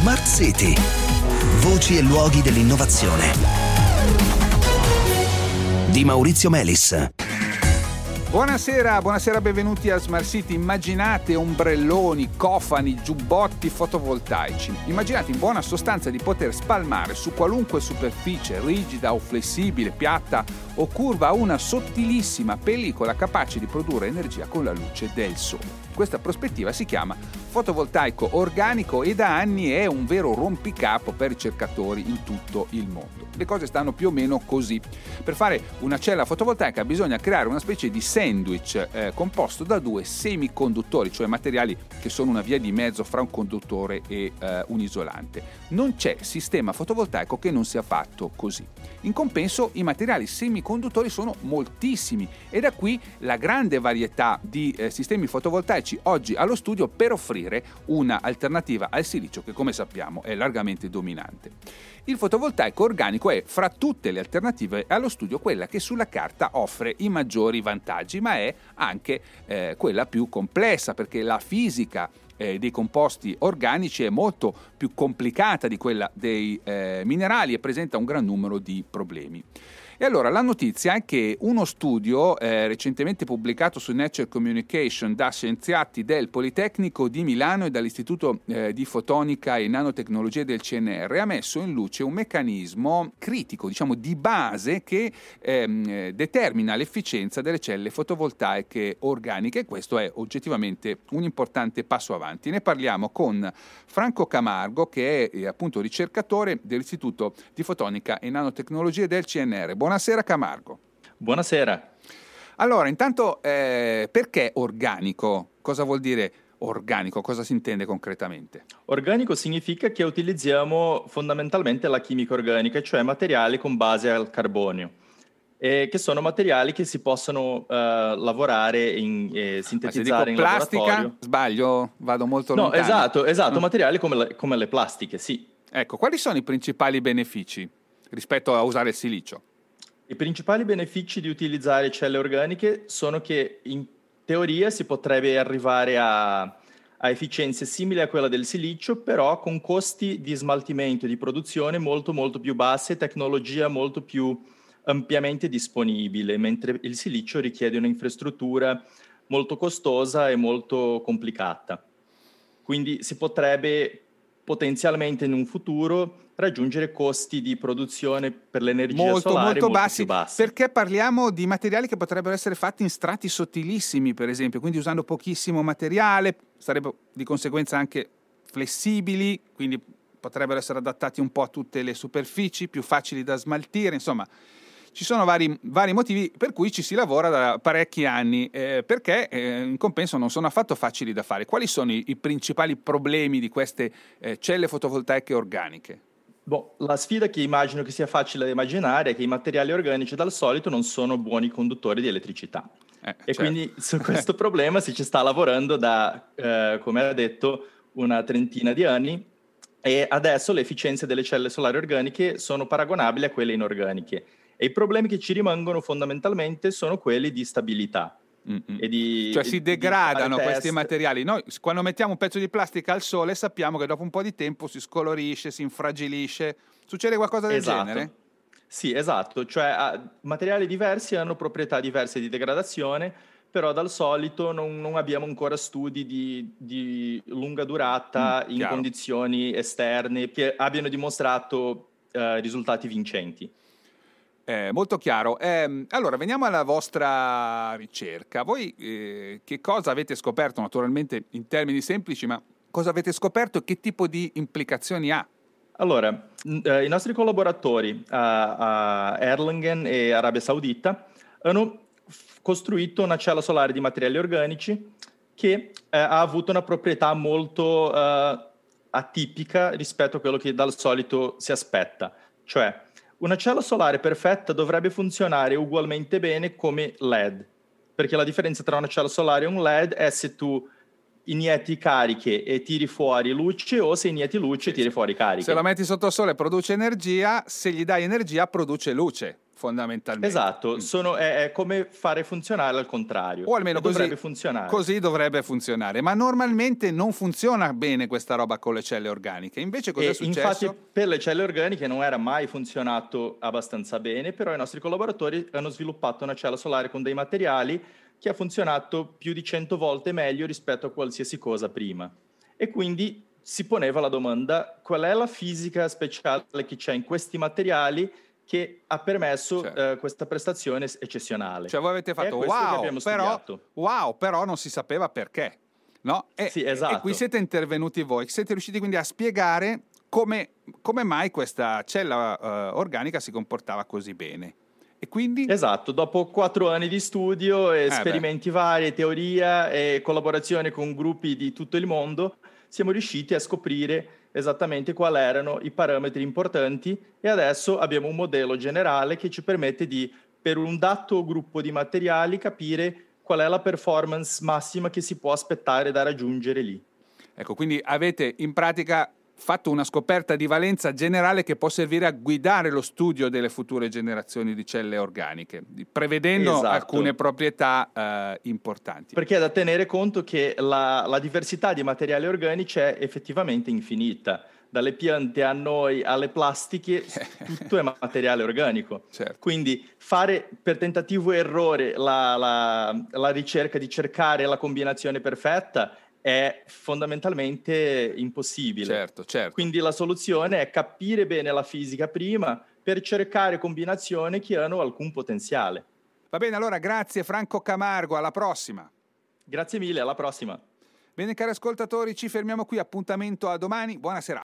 Smart City. Voci e luoghi dell'innovazione. Di Maurizio Melis. Buonasera, buonasera, benvenuti a Smart City. Immaginate ombrelloni, cofani, giubbotti fotovoltaici. Immaginate in buona sostanza di poter spalmare su qualunque superficie, rigida o flessibile, piatta o curva, una sottilissima pellicola capace di produrre energia con la luce del sole. Questa prospettiva si chiama fotovoltaico organico e da anni è un vero rompicapo per ricercatori in tutto il mondo. Le cose stanno più o meno così. Per fare una cella fotovoltaica bisogna creare una specie di sandwich eh, composto da due semiconduttori, cioè materiali che sono una via di mezzo fra un conduttore e eh, un isolante. Non c'è sistema fotovoltaico che non sia fatto così. In compenso i materiali semiconduttori sono moltissimi e da qui la grande varietà di eh, sistemi fotovoltaici oggi allo studio per offrire un'alternativa al silicio che come sappiamo è largamente dominante. Il fotovoltaico organico è fra tutte le alternative allo studio quella che sulla carta offre i maggiori vantaggi, ma è anche eh, quella più complessa perché la fisica eh, dei composti organici è molto più complicata di quella dei eh, minerali e presenta un gran numero di problemi. E allora la notizia è che uno studio eh, recentemente pubblicato su Nature Communication da scienziati del Politecnico di Milano e dall'Istituto eh, di Fotonica e Nanotecnologie del CNR ha messo in luce un meccanismo critico, diciamo di base, che ehm, determina l'efficienza delle celle fotovoltaiche organiche e questo è oggettivamente un importante passo avanti. Ne parliamo con Franco Camargo che è eh, appunto ricercatore dell'Istituto di Fotonica e Nanotecnologie del CNR. Buonasera Camargo. Buonasera. Allora, intanto eh, perché organico? Cosa vuol dire organico? Cosa si intende concretamente? Organico significa che utilizziamo fondamentalmente la chimica organica, cioè materiali con base al carbonio. Eh, che sono materiali che si possono uh, lavorare e eh, sintetizzare in plastica. Sbaglio? Vado molto no, lontano. No, esatto, esatto, mm. materiali come le, come le plastiche, sì. Ecco, quali sono i principali benefici rispetto a usare il silicio? I principali benefici di utilizzare celle organiche sono che in teoria si potrebbe arrivare a, a efficienze simili a quella del silicio, però con costi di smaltimento e di produzione molto molto più bassi e tecnologia molto più ampiamente disponibile, mentre il silicio richiede un'infrastruttura molto costosa e molto complicata. Quindi si potrebbe potenzialmente in un futuro raggiungere costi di produzione per l'energia molto, solare molto, molto bassi, bassi. Perché parliamo di materiali che potrebbero essere fatti in strati sottilissimi, per esempio, quindi usando pochissimo materiale, sarebbero di conseguenza anche flessibili, quindi potrebbero essere adattati un po' a tutte le superfici, più facili da smaltire, insomma ci sono vari, vari, motivi per cui ci si lavora da parecchi anni, eh, perché eh, in compenso non sono affatto facili da fare. Quali sono i, i principali problemi di queste eh, celle fotovoltaiche organiche? Boh, la sfida che immagino che sia facile da immaginare è che i materiali organici dal solito non sono buoni conduttori di elettricità. Eh, e certo. quindi su questo problema si ci sta lavorando da, eh, come ha detto, una trentina di anni e adesso le efficienze delle celle solari organiche sono paragonabili a quelle inorganiche. E i problemi che ci rimangono fondamentalmente sono quelli di stabilità. Di, cioè si degradano questi materiali. Noi quando mettiamo un pezzo di plastica al sole sappiamo che dopo un po' di tempo si scolorisce, si infragilisce. Succede qualcosa del esatto. genere? Sì, esatto, cioè materiali diversi hanno proprietà diverse di degradazione, però dal solito non, non abbiamo ancora studi di, di lunga durata mm, in chiaro. condizioni esterne che abbiano dimostrato uh, risultati vincenti. Eh, molto chiaro. Eh, allora, veniamo alla vostra ricerca. Voi eh, che cosa avete scoperto, naturalmente in termini semplici, ma cosa avete scoperto e che tipo di implicazioni ha? Allora, eh, i nostri collaboratori a, a Erlangen e Arabia Saudita hanno costruito una cella solare di materiali organici che eh, ha avuto una proprietà molto eh, atipica rispetto a quello che dal solito si aspetta. Cioè, una cella solare perfetta dovrebbe funzionare ugualmente bene come LED, perché la differenza tra una cella solare e un LED è se tu inietti cariche e tiri fuori luce o se inietti luce e tiri fuori cariche. Se la metti sotto sole produce energia, se gli dai energia produce luce fondamentalmente. Esatto, mm. sono, è, è, come fare funzionare al contrario. O almeno così, dovrebbe funzionare. Così dovrebbe funzionare, ma normalmente non funziona bene questa roba con le celle organiche. Invece cosa e è successo? Infatti per le celle organiche non era mai funzionato abbastanza bene, però i nostri collaboratori hanno sviluppato una cella solare con dei materiali che ha funzionato più di 100 volte meglio rispetto a qualsiasi cosa prima. E quindi si poneva la domanda qual è la fisica speciale che c'è in questi materiali che ha permesso certo. eh, questa prestazione eccezionale. Cioè voi avete fatto wow però, wow, però non si sapeva perché. No? E, sì, esatto. e qui siete intervenuti voi, siete riusciti quindi a spiegare come, come mai questa cella uh, organica si comportava così bene. E quindi? Esatto, dopo quattro anni di studio, eh esperimenti vari, teoria e collaborazione con gruppi di tutto il mondo, siamo riusciti a scoprire esattamente quali erano i parametri importanti e adesso abbiamo un modello generale che ci permette di, per un dato gruppo di materiali, capire qual è la performance massima che si può aspettare da raggiungere lì. Ecco, quindi avete in pratica fatto una scoperta di valenza generale che può servire a guidare lo studio delle future generazioni di celle organiche, prevedendo esatto. alcune proprietà eh, importanti. Perché è da tenere conto che la, la diversità di materiali organici è effettivamente infinita dalle piante a noi alle plastiche, tutto è materiale organico. Certo. Quindi fare per tentativo e errore la, la, la, ricerca di cercare la combinazione perfetta è fondamentalmente impossibile. Certo, certo. Quindi la soluzione è capire bene la fisica prima per cercare combinazioni che hanno alcun potenziale. Va bene, allora grazie Franco Camargo, alla prossima. Grazie mille, alla prossima. Bene cari ascoltatori, ci fermiamo qui, appuntamento a domani, buonasera.